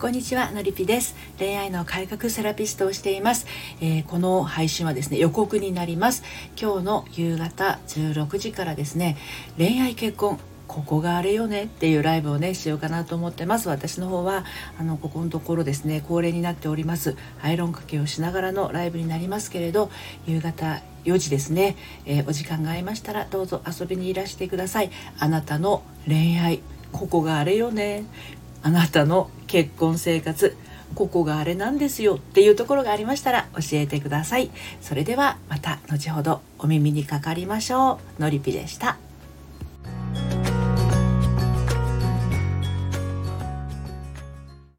こんにちはのりぴです。恋愛の改革セラピストをしています、えー、この配信はですね予告になります。今日の夕方16時からですね恋愛結婚ここがあれよねっていうライブをねしようかなと思ってます。私の方はあのここのところですね恒例になっておりますアイロンかけをしながらのライブになりますけれど夕方4時ですね、えー、お時間が合いましたらどうぞ遊びにいらしてください。あなたの恋愛ここがあれよね。あなたの結婚生活ここがあれなんですよっていうところがありましたら教えてください。それではまた後ほどお耳にかかりましょう。のりぴでした。